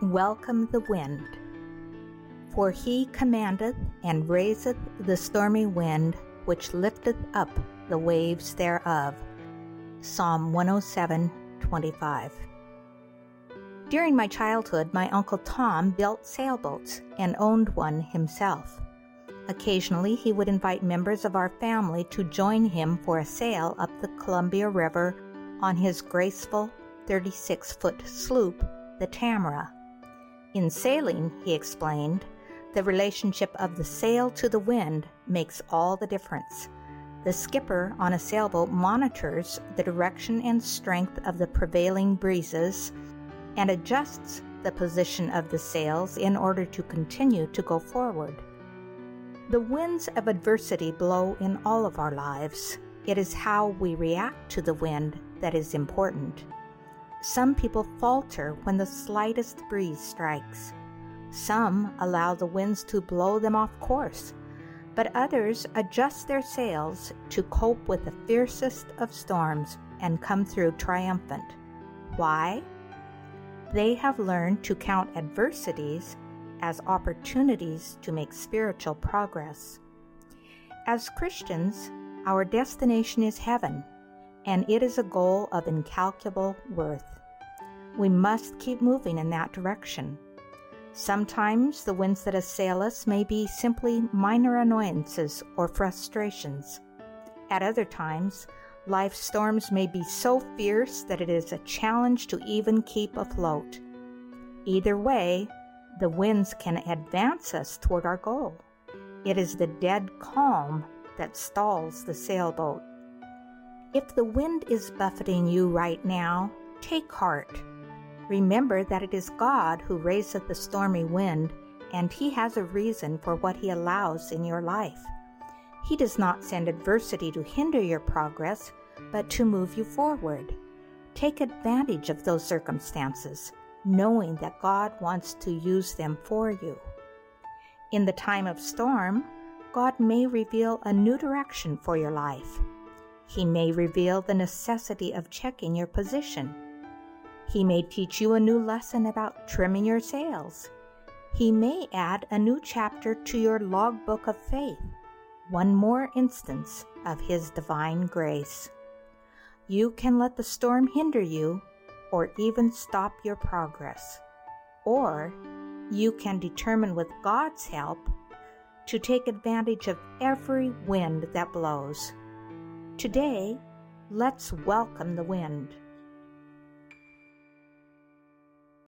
Welcome the wind. For he commandeth and raiseth the stormy wind, which lifteth up the waves thereof. Psalm 107 25. During my childhood, my Uncle Tom built sailboats and owned one himself. Occasionally, he would invite members of our family to join him for a sail up the Columbia River on his graceful 36 foot sloop, the Tamara. In sailing, he explained, the relationship of the sail to the wind makes all the difference. The skipper on a sailboat monitors the direction and strength of the prevailing breezes and adjusts the position of the sails in order to continue to go forward. The winds of adversity blow in all of our lives. It is how we react to the wind that is important. Some people falter when the slightest breeze strikes. Some allow the winds to blow them off course, but others adjust their sails to cope with the fiercest of storms and come through triumphant. Why? They have learned to count adversities as opportunities to make spiritual progress. As Christians, our destination is heaven and it is a goal of incalculable worth. We must keep moving in that direction. Sometimes the winds that assail us may be simply minor annoyances or frustrations. At other times, life's storms may be so fierce that it is a challenge to even keep afloat. Either way, the winds can advance us toward our goal. It is the dead calm that stalls the sailboat. If the wind is buffeting you right now, take heart. Remember that it is God who raiseth the stormy wind, and He has a reason for what He allows in your life. He does not send adversity to hinder your progress, but to move you forward. Take advantage of those circumstances, knowing that God wants to use them for you. In the time of storm, God may reveal a new direction for your life. He may reveal the necessity of checking your position. He may teach you a new lesson about trimming your sails. He may add a new chapter to your logbook of faith, one more instance of His divine grace. You can let the storm hinder you or even stop your progress. Or you can determine with God's help to take advantage of every wind that blows. Today, let's welcome the wind.